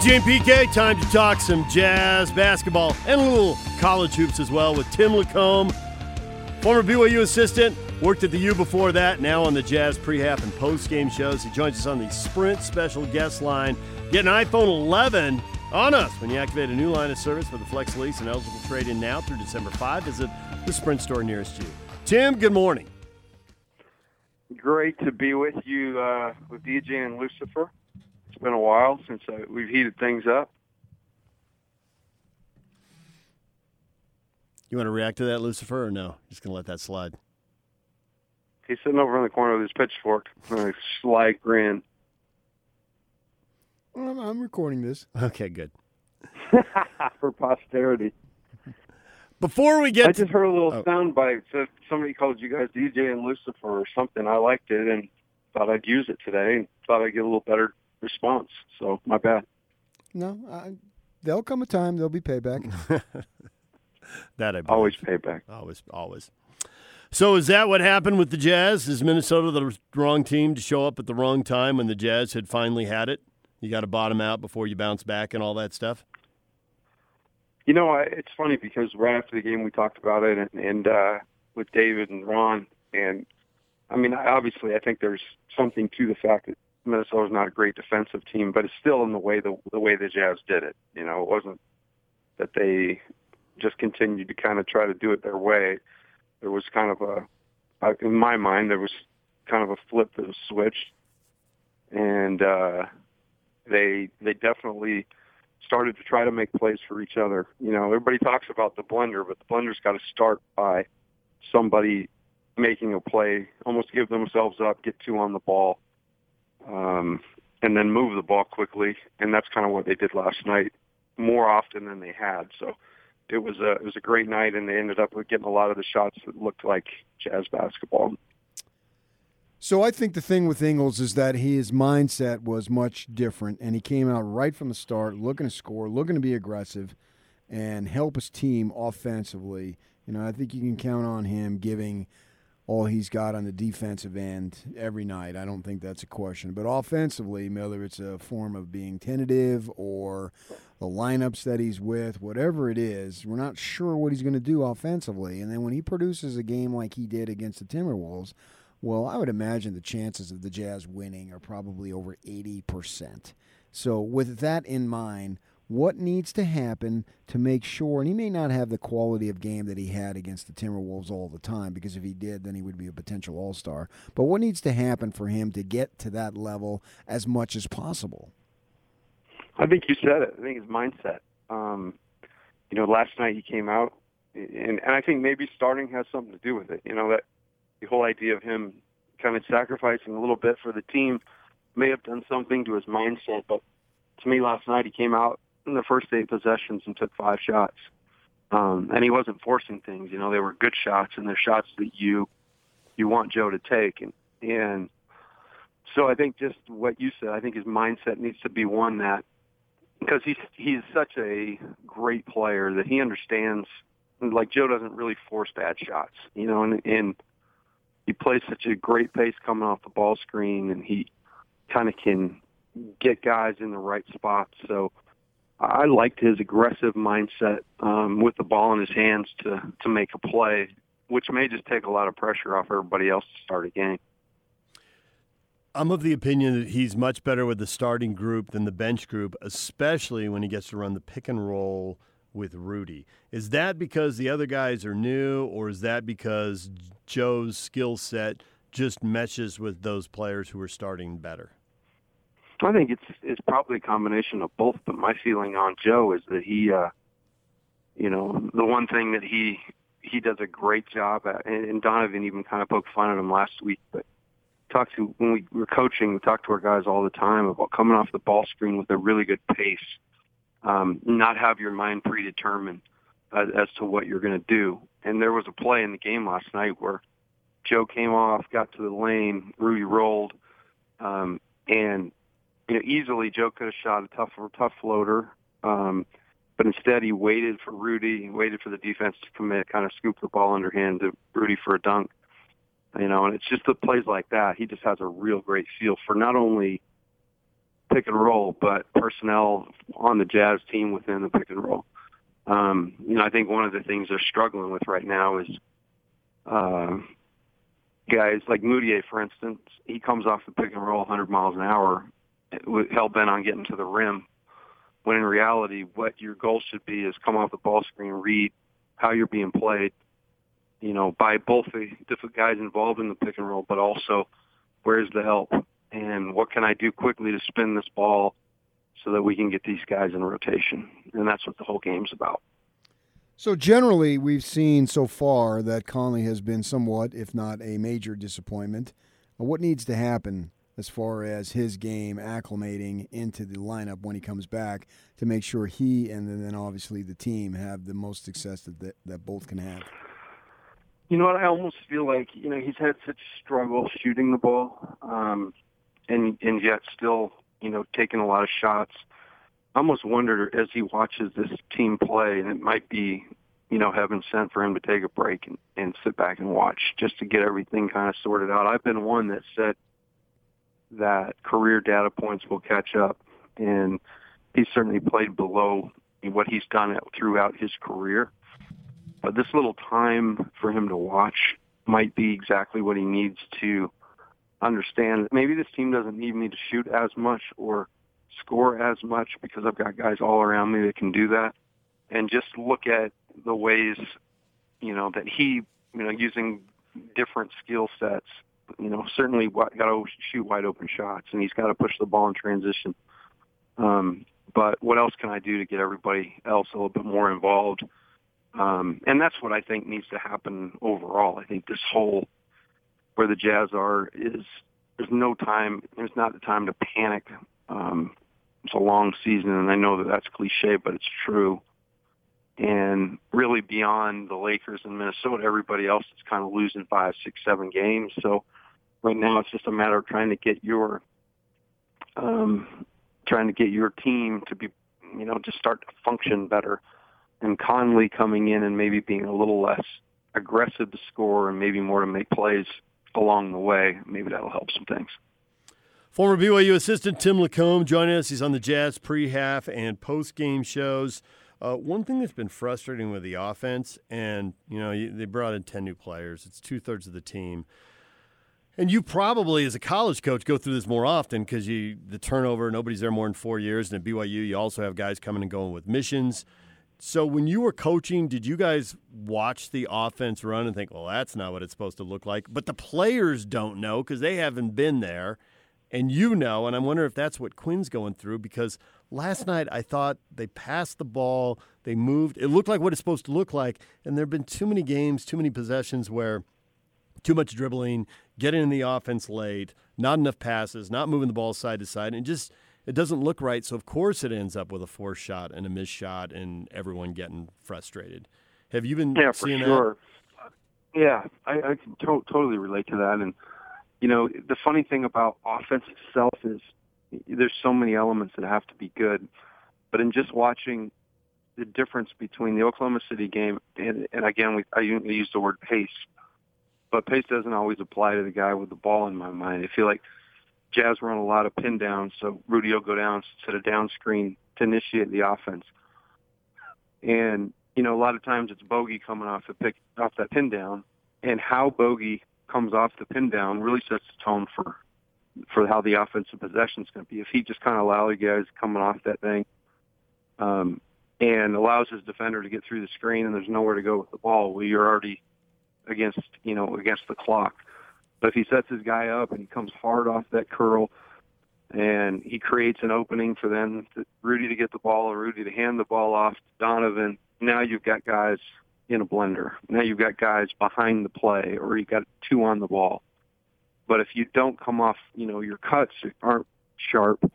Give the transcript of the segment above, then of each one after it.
DJ and PK, time to talk some jazz basketball and a little college hoops as well with Tim LaComb, former BYU assistant, worked at the U before that, now on the Jazz pre-half and post-game shows. He joins us on the Sprint special guest line. Get an iPhone 11 on us when you activate a new line of service with a flex lease and eligible trade-in now through December 5. Visit the Sprint store nearest you. Tim, good morning. Great to be with you uh, with DJ and Lucifer. It's been a while since uh, we've heated things up. You want to react to that, Lucifer, or no? Just going to let that slide. He's sitting over in the corner with his pitchfork, a sly grin. I'm, I'm recording this. Okay, good. For posterity. Before we get, I just heard a little oh. sound bite. So somebody called you guys DJ and Lucifer or something. I liked it and thought I'd use it today. And thought I'd get a little better response. So my bad. No, I, there'll come a time there'll be payback. that I believe. always payback. Always, always. So is that what happened with the Jazz? Is Minnesota the wrong team to show up at the wrong time when the Jazz had finally had it? You got to bottom out before you bounce back and all that stuff. You know, it's funny because right after the game we talked about it, and, and uh, with David and Ron, and I mean, obviously, I think there's something to the fact that Minnesota's not a great defensive team, but it's still in the way the the way the Jazz did it. You know, it wasn't that they just continued to kind of try to do it their way. There was kind of a, in my mind, there was kind of a flip that was switched, and uh, they they definitely started to try to make plays for each other. You know, everybody talks about the blender, but the blender's got to start by somebody making a play, almost give themselves up, get two on the ball, um, and then move the ball quickly. And that's kind of what they did last night, more often than they had. So it was a it was a great night, and they ended up with getting a lot of the shots that looked like Jazz basketball. So I think the thing with Ingles is that his mindset was much different, and he came out right from the start, looking to score, looking to be aggressive, and help his team offensively. You know, I think you can count on him giving all he's got on the defensive end every night. I don't think that's a question. But offensively, whether it's a form of being tentative or the lineups that he's with, whatever it is, we're not sure what he's going to do offensively. And then when he produces a game like he did against the Timberwolves, well, I would imagine the chances of the Jazz winning are probably over 80%. So, with that in mind, what needs to happen to make sure, and he may not have the quality of game that he had against the Timberwolves all the time, because if he did, then he would be a potential all star. But what needs to happen for him to get to that level as much as possible? I think you said it. I think his mindset. Um, you know, last night he came out, and, and I think maybe starting has something to do with it. You know, that the whole idea of him kind of sacrificing a little bit for the team may have done something to his mindset, but to me last night he came out in the first eight possessions and took five shots. Um, and he wasn't forcing things. You know, they were good shots, and they're shots that you you want Joe to take. And and so I think just what you said. I think his mindset needs to be one that because he's he's such a great player that he understands. Like Joe doesn't really force bad shots, you know, and and he plays such a great pace coming off the ball screen, and he kind of can get guys in the right spots. So I liked his aggressive mindset um, with the ball in his hands to to make a play, which may just take a lot of pressure off everybody else to start a game. I'm of the opinion that he's much better with the starting group than the bench group, especially when he gets to run the pick and roll with Rudy. Is that because the other guys are new, or is that because Joe's skill set just meshes with those players who are starting better? I think it's it's probably a combination of both. But my feeling on Joe is that he, uh, you know, the one thing that he he does a great job at, and Donovan even kind of poked fun at him last week, but talked to when we were coaching, we talked to our guys all the time about coming off the ball screen with a really good pace, um, not have your mind predetermined as, as to what you're going to do. And there was a play in the game last night where Joe came off, got to the lane, Rudy rolled, um, and you know, easily Joe could have shot a tough, tough floater. Um, but instead he waited for Rudy, waited for the defense to commit, kind of scoop the ball underhand to Rudy for a dunk. You know, and it's just the plays like that. He just has a real great feel for not only pick and roll, but personnel on the Jazz team within the pick and roll. Um, you know, I think one of the things they're struggling with right now is uh, guys like Mudiay, for instance. He comes off the pick and roll 100 miles an hour, hell bent on getting to the rim. When in reality, what your goal should be is come off the ball screen, read how you're being played, you know, by both the different guys involved in the pick and roll, but also where's the help and what can I do quickly to spin this ball so that we can get these guys in rotation. And that's what the whole game's about. So generally, we've seen so far that Conley has been somewhat, if not a major disappointment. What needs to happen as far as his game acclimating into the lineup when he comes back to make sure he and then obviously the team have the most success that that both can have? You know what? I almost feel like you know he's had such struggle shooting the ball, um, and and yet still you know taking a lot of shots. I almost wonder as he watches this team play, and it might be you know heaven sent for him to take a break and, and sit back and watch just to get everything kind of sorted out. I've been one that said that career data points will catch up, and he's certainly played below what he's done throughout his career. But this little time for him to watch might be exactly what he needs to understand maybe this team doesn't need me to shoot as much or score as much because I've got guys all around me that can do that. And just look at the ways, you know, that he, you know, using different skill sets, you know, certainly got to shoot wide open shots and he's got to push the ball in transition. Um, but what else can I do to get everybody else a little bit more involved? Um, and that's what I think needs to happen overall. I think this whole where the Jazz are is there's no time. There's not the time to panic. Um, it's a long season, and I know that that's cliche, but it's true. And really, beyond the Lakers and Minnesota, everybody else is kind of losing five, six, seven games. So right now, it's just a matter of trying to get your um, trying to get your team to be, you know, just start to function better and Conley coming in and maybe being a little less aggressive to score and maybe more to make plays along the way, maybe that'll help some things. Former BYU assistant Tim LaComb joining us. He's on the Jazz pre-half and post-game shows. Uh, one thing that's been frustrating with the offense, and you know they brought in ten new players. It's two thirds of the team, and you probably, as a college coach, go through this more often because you the turnover. Nobody's there more than four years, and at BYU, you also have guys coming and going with missions. So when you were coaching, did you guys watch the offense run and think, "Well, that's not what it's supposed to look like"? But the players don't know because they haven't been there, and you know. And I'm wondering if that's what Quinn's going through because last night I thought they passed the ball, they moved. It looked like what it's supposed to look like, and there have been too many games, too many possessions where too much dribbling, getting in the offense late, not enough passes, not moving the ball side to side, and just it doesn't look right. So of course it ends up with a forced shot and a missed shot, and everyone getting frustrated. Have you been yeah, seeing for sure. that? Yeah, I, I can to- totally relate to that. And you know, the funny thing about offense itself is there's so many elements that have to be good, but in just watching the difference between the Oklahoma City game and, and again, we, I use the word pace, but pace doesn't always apply to the guy with the ball in my mind. I feel like Jazz run a lot of pin downs, so Rudy will go down instead of down screen to initiate the offense. And you know, a lot of times it's Bogey coming off the pick off that pin down, and how Bogey comes off the pin down really sets the tone for for how the offensive possession is going to be. If he just kind of allows guys coming off that thing, um, and allows his defender to get through the screen, and there's nowhere to go with the ball, well, you're already against you know against the clock. But if he sets his guy up and he comes hard off that curl and he creates an opening for them, to, Rudy to get the ball or Rudy to hand the ball off to Donovan, now you've got guys in a blender. Now you've got guys behind the play or you've got two on the ball. But if you don't come off, you know, your cuts aren't sharp,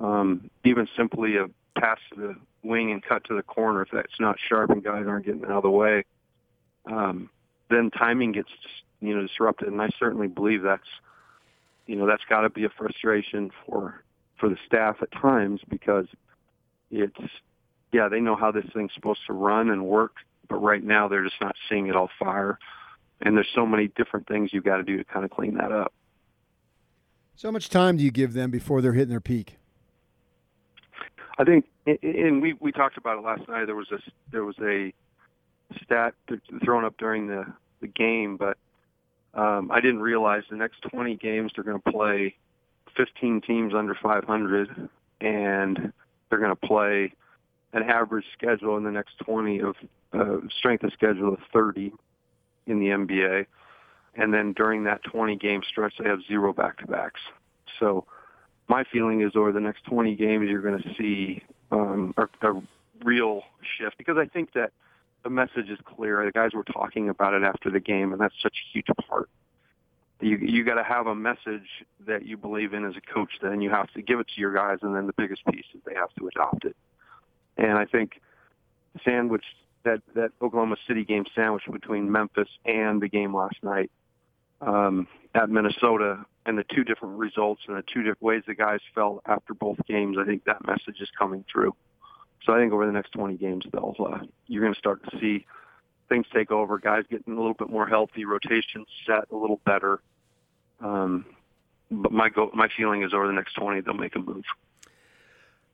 um, even simply a pass to the wing and cut to the corner, if that's not sharp and guys aren't getting out of the way, um, then timing gets you know disrupted. And I certainly believe that's you know that's got to be a frustration for for the staff at times because it's yeah they know how this thing's supposed to run and work, but right now they're just not seeing it all fire. And there's so many different things you've got to do to kind of clean that up. So much time do you give them before they're hitting their peak? I think, and we we talked about it last night. There was a there was a stat thrown up during the the game, but um, I didn't realize the next 20 games they're going to play 15 teams under 500, and they're going to play an average schedule in the next 20 of uh, strength of schedule of 30 in the NBA, and then during that 20 game stretch they have zero back to backs. So my feeling is over the next 20 games you're going to see um, a, a real shift because I think that the message is clear. The guys were talking about it after the game, and that's such a huge part. You you got to have a message that you believe in as a coach. Then you have to give it to your guys, and then the biggest piece is they have to adopt it. And I think sandwich that that Oklahoma City game sandwich between Memphis and the game last night um, at Minnesota and the two different results and the two different ways the guys felt after both games. I think that message is coming through. So I think over the next 20 games, they'll uh, you're going to start to see things take over. Guys getting a little bit more healthy, rotations set a little better. Um, but my go, my feeling is over the next 20, they'll make a move.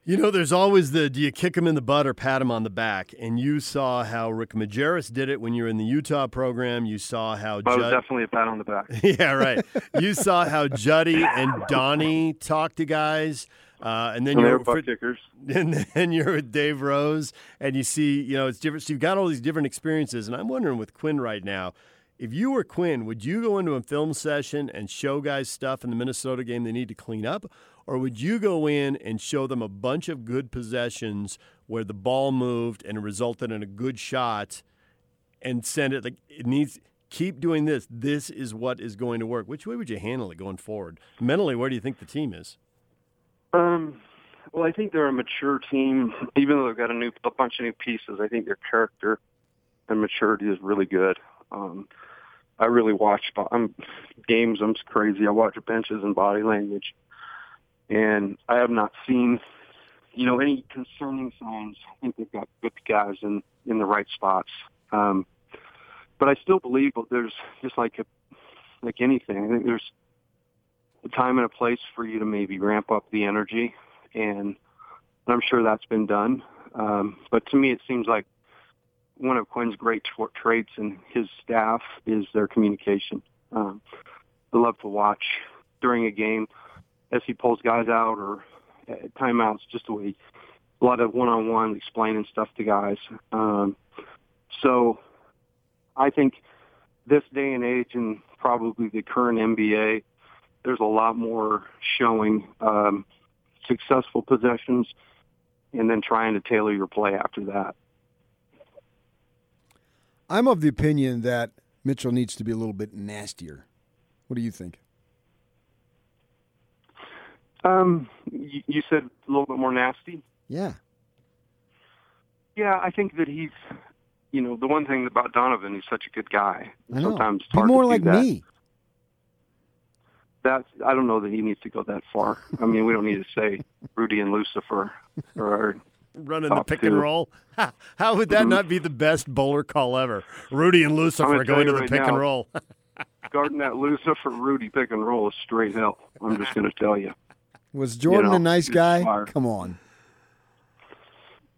You know, there's always the do you kick him in the butt or pat him on the back? And you saw how Rick Majerus did it when you were in the Utah program. You saw how Judd... was definitely a pat on the back. yeah, right. you saw how Juddy and Donnie talk to guys. Uh, and then and you're butt kickers. And then you're with Dave Rose, and you see, you know, it's different. So you've got all these different experiences, and I'm wondering with Quinn right now, if you were Quinn, would you go into a film session and show guys stuff in the Minnesota game they need to clean up, or would you go in and show them a bunch of good possessions where the ball moved and resulted in a good shot, and send it like it needs? Keep doing this. This is what is going to work. Which way would you handle it going forward? Mentally, where do you think the team is? Um, well, I think they're a mature team. Even though they've got a new a bunch of new pieces, I think their character and maturity is really good. Um, I really watch I'm games. I'm crazy. I watch benches and body language, and I have not seen, you know, any concerning signs. I think they've got good guys in in the right spots. Um, but I still believe there's just like a, like anything. I think there's a time and a place for you to maybe ramp up the energy, and I'm sure that's been done. Um, but to me, it seems like one of Quinn's great traits and his staff is their communication. Um, I love to watch during a game as he pulls guys out or at timeouts, just the way a lot of one-on-one explaining stuff to guys. Um, so I think this day and age and probably the current NBA, there's a lot more showing um, successful possessions and then trying to tailor your play after that. I'm of the opinion that Mitchell needs to be a little bit nastier. What do you think? Um, you, you said a little bit more nasty. Yeah. Yeah, I think that he's, you know, the one thing about Donovan, he's such a good guy. I know. Sometimes be more like me. That's I don't know that he needs to go that far. I mean, we don't need to say Rudy and Lucifer or running the pick two. and roll. How would that Mhm. not be the best bowler call ever? Rudy and Lucifer gonna tell going to you the right pick and roll. guarding that Lucifer Rudy pick and roll is straight hell. I'm just going to tell you. Was Jordan know, a nice guy? fire. Come on.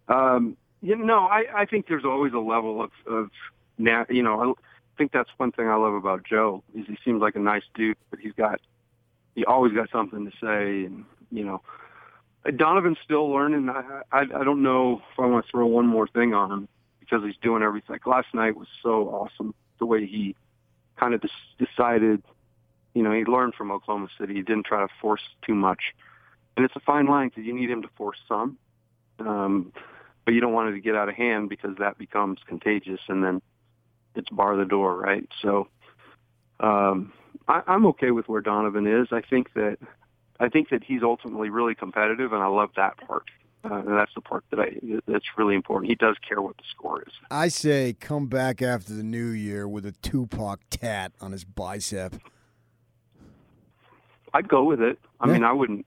Um, you know, I, I think there's always a level of, of na you know, I think that's one thing I love about Joe is he seems like a nice dude, but he's got, he always got something to say, and you know, Donovan's still learning. I, I, I don't know if I want to throw one more thing on him because he's doing everything. Like last night was so awesome the way he kind of des- decided. You know, he learned from Oklahoma City. He didn't try to force too much, and it's a fine line because you need him to force some. Um, but you don't want it to get out of hand because that becomes contagious and then it's bar the door, right? So um, I, I'm okay with where Donovan is. I think that I think that he's ultimately really competitive, and I love that part. Uh, and that's the part that I that's really important. He does care what the score is. I say come back after the new year with a Tupac tat on his bicep. I'd go with it. I Yeah. mean, I wouldn't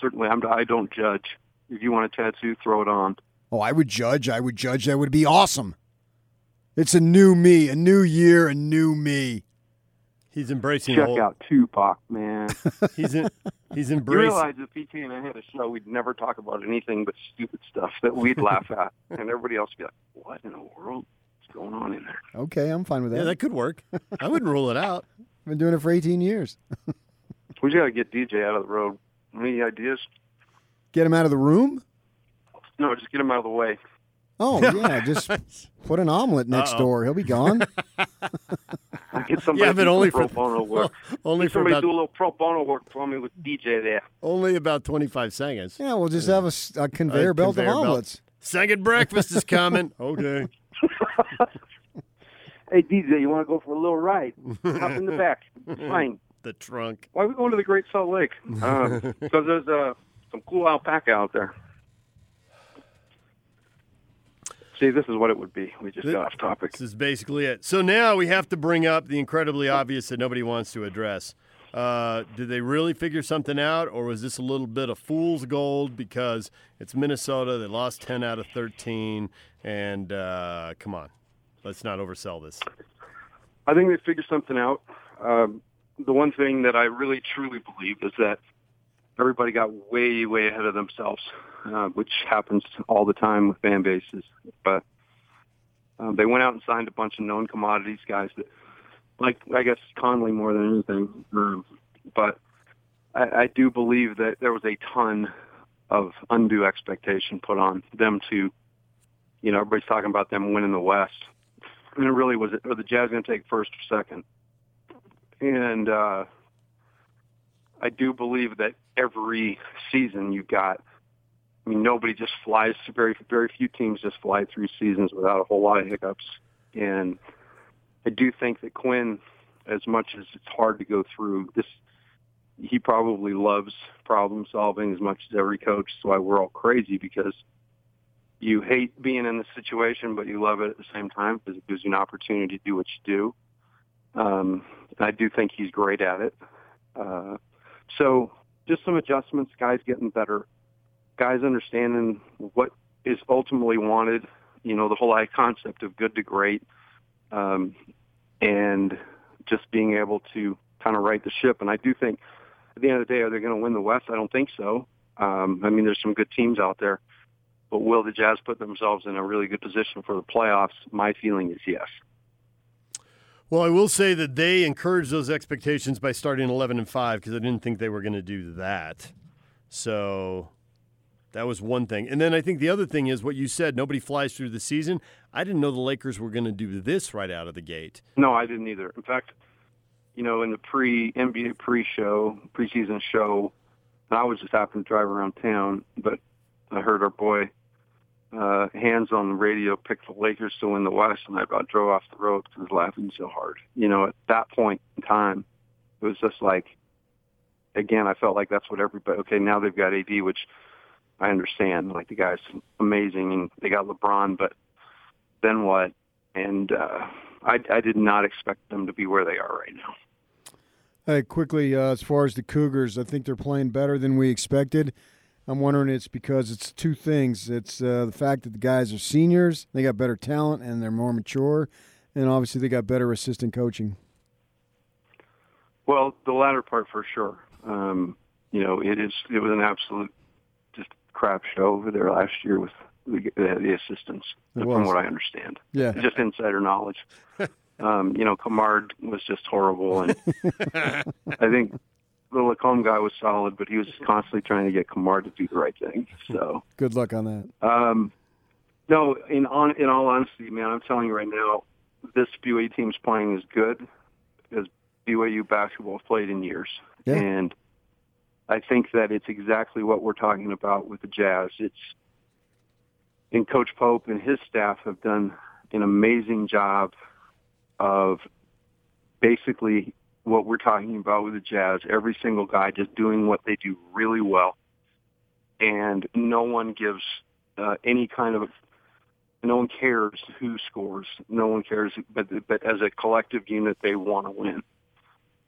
certainly. I'm, I don't judge. If you want a tattoo, throw it on. Oh, I would judge. I would judge. That would be awesome. It's a new me, a new year, a new me. He's embracing the Check whole. out Tupac, man. He's in, he's you embracing. realize if PK and I had a show, we'd never talk about anything but stupid stuff that we'd laugh at, and everybody else would be like, "What in the world is going on in there?" Okay, I'm fine with that. Yeah, that could work. I wouldn't rule it out. I've been doing it for 18 years. We just got to get DJ out of the road. Any ideas? Get him out of the room? No, just get him out of the way. Oh, yeah, just put an omelet next Uh-oh. door. He'll be gone. Get somebody Yeah, but only some pro for- bono work. Only Get for somebody about do a little pro bono work for me with DJ there. only about 25 seconds. yeah, we'll just have a, s- a conveyor A belt conveyor of belt. omelets. Second breakfast is coming. okay. Hey DJ, you want to go for a little ride? Hop in the back. Fine. The trunk. Why are we going to the Great Salt Lake? Because there's uh, some cool alpaca out there. See, this is what it would be. We just got off topic. This is basically it. So now we have to bring up the incredibly obvious that nobody wants to address. Uh, did they really figure something out, or was this a little bit of fool's gold because it's Minnesota? They lost 10 out of 13, and uh, come on, let's not oversell this. I think they figured something out. Um, the one thing that I really truly believe is that everybody got way, way ahead of themselves, uh, which happens all the time with fan bases. But um, they went out and signed a bunch of known commodities guys that, like I guess Conley more than anything. Um, but I, I do believe that there was a ton of undue expectation put on them to, you know, everybody's talking about them winning the West and it really was are the Jazz going to take first or second? And uh, I do believe that every season you got. I mean, nobody just flies. Very very few teams just fly through seasons without a whole lot of hiccups. And I do think that Quinn, as much as it's hard to go through this, he probably loves problem solving as much as every coach. That's why we're all crazy because you hate being in the situation, but you love it at the same time because it gives you an opportunity to do what you do. Um, I do think he's great at it. Uh, so just some adjustments, guys getting better, guys understanding what is ultimately wanted, you know, the whole concept of good to great, um, and just being able to kind of right the ship. And I do think at the end of the day, are they going to win the West? I don't think so. Um, I mean, there's some good teams out there. But will the Jazz put themselves in a really good position for the playoffs? My feeling is yes. Well, I will say that they encouraged those expectations by starting 11 and 5 because I didn't think they were going to do that. So that was one thing. And then I think the other thing is what you said nobody flies through the season. I didn't know the Lakers were going to do this right out of the gate. No, I didn't either. In fact, you know, in the pre NBA pre-show, preseason show, I was just happening to drive around town, but I heard our boy uh, Hans on the radio pick the Lakers to win the West, and I about drove off the road because I was laughing so hard. You know, at that point in time, it was just like, again, I felt like that's what everybody. Okay, now they've got AD, which I understand. Like the guy's amazing, and they got LeBron, but then what? And uh, I, I did not expect them to be where they are right now. Hey, quickly, uh, as far as the Cougars, I think they're playing better than we expected. I'm wondering it's because it's two things. It's uh, the fact that the guys are seniors, they got better talent, and they're more mature, and obviously they got better assistant coaching. Well, the latter part for sure. Um, you know, it is. It was an absolute crap show over there last year with the, the assistants, from what I understand. Yeah. Just insider knowledge. um, you know, Kamard was just horrible, and I think the LaComb guy was solid, but he was constantly trying to get Kamard to do the right thing. So. Good luck on that. Um, no, in on in all honesty, man, I'm telling you right now, this BYU team's playing as good as BYU basketball played in years, Yeah. and I think that it's exactly what we're talking about with the Jazz. It's and Coach Pope and his staff have done an amazing job of basically what we're talking about with the Jazz. Every single guy just doing what they do really well, and no one gives uh, any kind of no one cares who scores. No one cares, but but as a collective unit, they want to win.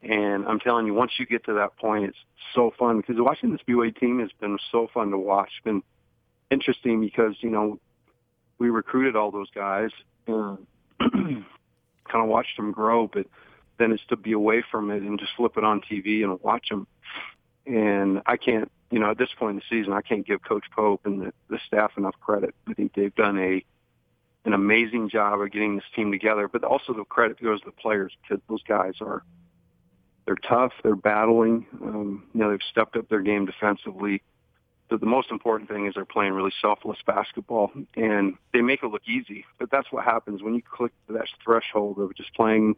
And I'm telling you, once you get to that point, it's so fun because watching this BYU team has been so fun to watch. It's been interesting because you know we recruited all those guys and kind of watched them grow, but then it's to be away from it and just flip it on TV and watch them. And I can't, you know, at this point in the season, I can't give Coach Pope and the, the staff enough credit. I think they've done a an amazing job of getting this team together, but also the credit goes to the players because those guys are they're tough, they're battling. Um, you know, they've stepped up their game defensively. But the most important thing is they're playing really selfless basketball, and they make it look easy. But that's what happens when you click that threshold of just playing,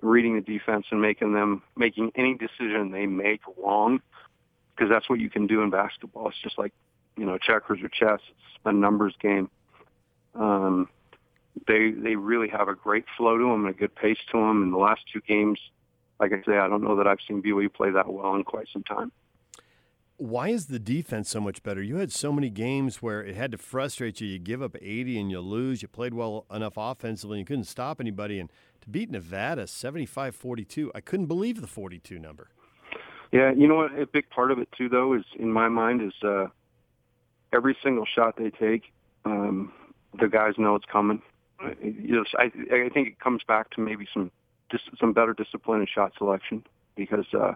reading the defense, and making them making any decision they make wrong, because that's what you can do in basketball. It's just like you know checkers or chess. It's a numbers game. Um, they they really have a great flow to them and a good pace to them. In the last two games, like I say, I don't know that I've seen BYU play that well in quite some time. Why is the defense so much better? You had so many games where it had to frustrate you. You give up 80 and you lose. You played well enough offensively and you couldn't stop anybody. And to beat Nevada 75 42, I couldn't believe the 42 number. Yeah, you know what? A big part of it, too, though, is in my mind, is uh, every single shot they take, um, the guys know it's coming. Know, I, I think it comes back to maybe some some better discipline and shot selection because uh,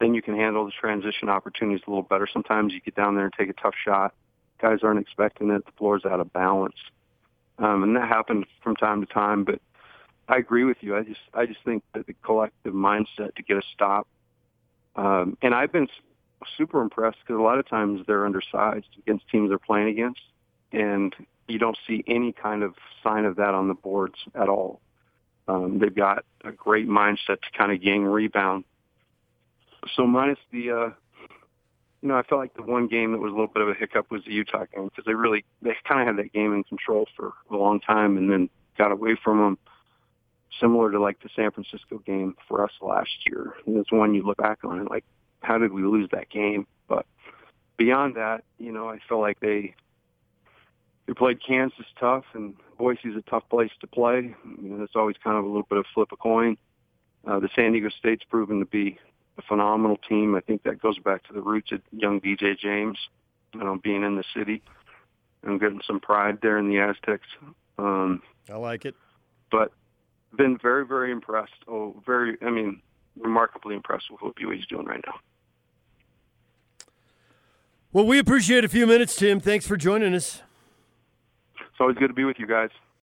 then you can handle the transition opportunities a little better. Sometimes you get down there and take a tough shot. Guys aren't expecting it. The floor's out of balance, um, and that happens from time to time. But I agree with you. I just I just think that the collective mindset to get a stop, um, and I've been super impressed because a lot of times they're undersized against teams they're playing against, and you don't see any kind of sign of that on the boards at all. Um, they've got a great mindset to kind of gang rebound. So minus the, uh, you know, I felt like the one game that was a little bit of a hiccup was the Utah game because they really they kind of had that game in control for a long time and then got away from them. Similar to like the San Francisco game for us last year, and it's one you look back on and like, how did we lose that game? But beyond that, you know, I felt like they we played Kansas tough, and Boise's a tough place to play. You know, it's always kind of a little bit of flip a coin. Uh, the San Diego State's proven to be a phenomenal team. I think that goes back to the roots of young DJ James, you know, being in the city and getting some pride there in the Aztecs. Um, I like it. But been very, very impressed. Oh, very, I mean, remarkably impressed with what BYU's doing right now. Well, we appreciate a few minutes, Tim. Thanks for joining us. It's always good to be with you guys.